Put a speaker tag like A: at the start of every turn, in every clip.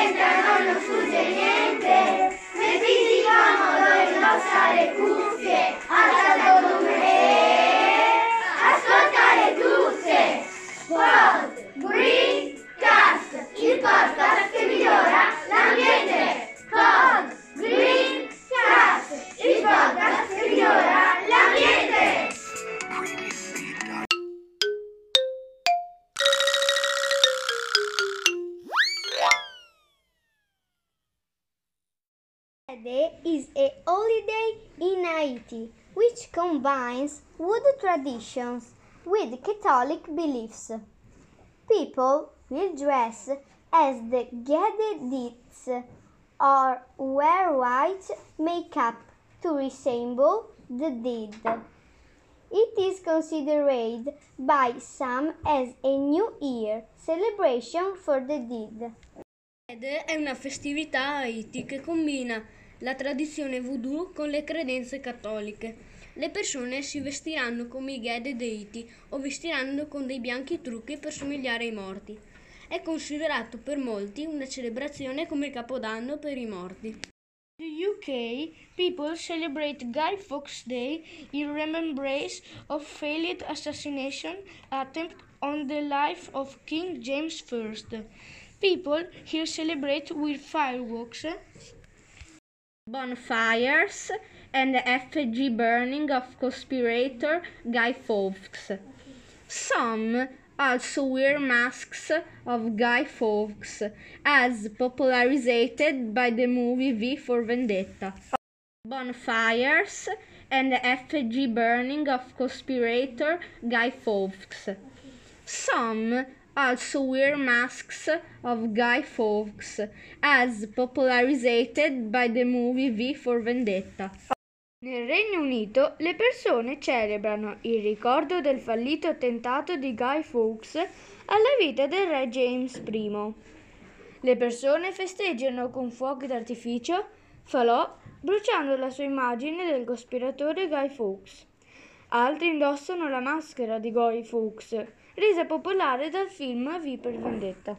A: fiesta.
B: Day is a holiday in Haiti which combines wood traditions with Catholic beliefs. People will dress as the Gadedites or wear white makeup to resemble the dead. It is considered by some as a New Year celebration for the dead.
C: Ed è una festività Haiti che combina la tradizione voodoo con le credenze cattoliche. Le persone si vestiranno come i Gede Deiti o vestiranno con dei bianchi trucchi per somigliare ai morti. È considerato per molti una celebrazione come il Capodanno per i morti. The UK, people celebrate Guy Fawkes Day in remembrance of failed assassination attempt on the life of King James I. People here celebrate with fireworks, bonfires, and the effigy burning of conspirator Guy Fawkes. Some also wear masks of Guy Fawkes, as popularized by the movie V for Vendetta. Bonfires and the effigy burning of conspirator Guy Fawkes. Some also wear masks of Guy Fawkes, as popularized by the movie V for Vendetta. Nel Regno Unito le persone celebrano il ricordo del fallito attentato di Guy Fawkes alla vita del re James I. Le persone festeggiano con fuochi d'artificio, falò, bruciando la sua immagine del cospiratore Guy Fawkes. Altri indossano la maschera di Guy Fawkes, resa popolare dal film V per Vendetta.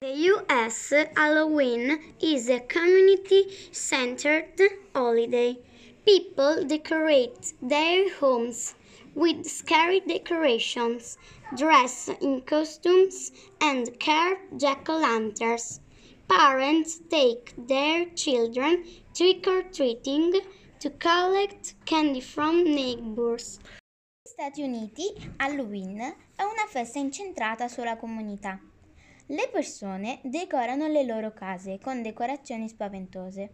B: The US Halloween is a community centered holiday. People decorate their homes with scary decorations, dress in costumes, and carve jack o' lanterns. Parents take their children trick or treating to collect candy from neighbors.
D: Negli Stati Uniti Halloween è una festa incentrata sulla comunità. Le persone decorano le loro case con decorazioni spaventose.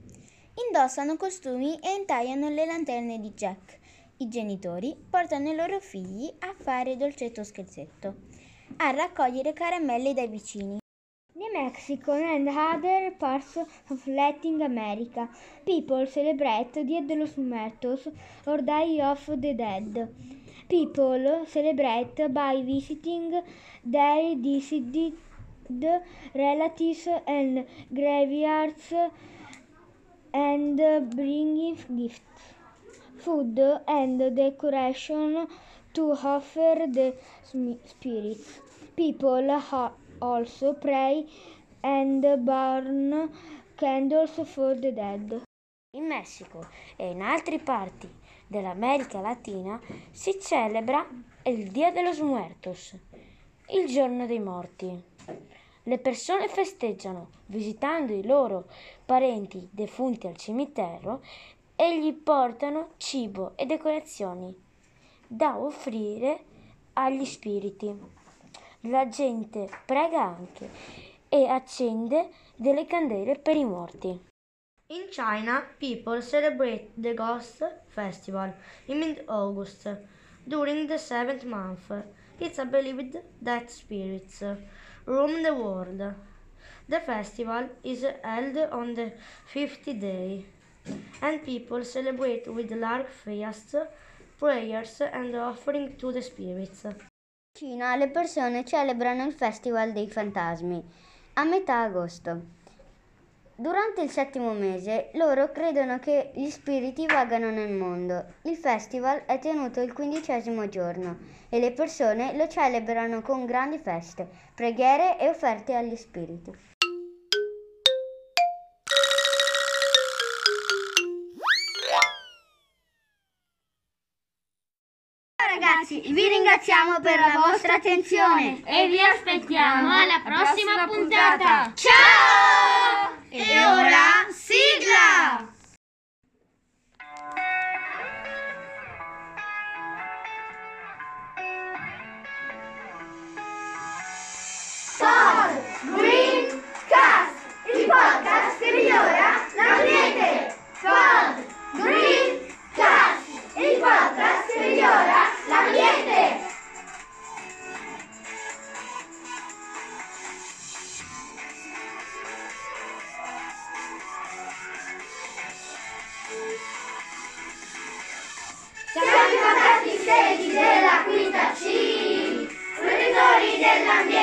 D: Indossano costumi e intagliano le lanterne di Jack. I genitori portano i loro figli a fare dolcetto scherzetto, a raccogliere caramelle dai vicini.
B: Mexico and other parts of Latin America, people celebrate Dia de los Muertos or Day of the Dead. People celebrate by visiting their deceased relatives and graveyards and bringing gifts, food, and decoration to offer the spirits. People also pray and burn candles for the dead.
E: In Messico e in altre parti dell'America Latina si celebra il Dia de los Muertos, il giorno dei morti. Le persone festeggiano visitando i loro parenti defunti al cimitero e gli portano cibo e decorazioni da offrire agli spiriti. La gente prega anche e accende delle candele per i morti.
C: In China, people celebrate the Ghost Festival in mid-August during the seventh month. It's believed that spirits roam the world. The festival is held on the fifth day, and people celebrate with large feasts, prayers, and offering to the spirits.
D: In Cina le persone celebrano il Festival dei Fantasmi a metà agosto. Durante il settimo mese loro credono che gli spiriti vagano nel mondo. Il festival è tenuto il quindicesimo giorno e le persone lo celebrano con grandi feste, preghiere e offerte agli spiriti.
A: Ragazzi, vi ringraziamo per la vostra attenzione.
F: E vi aspettiamo alla prossima puntata.
A: Ciao!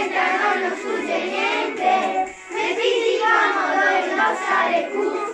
G: questa non succede niente, mentre si fanno dove.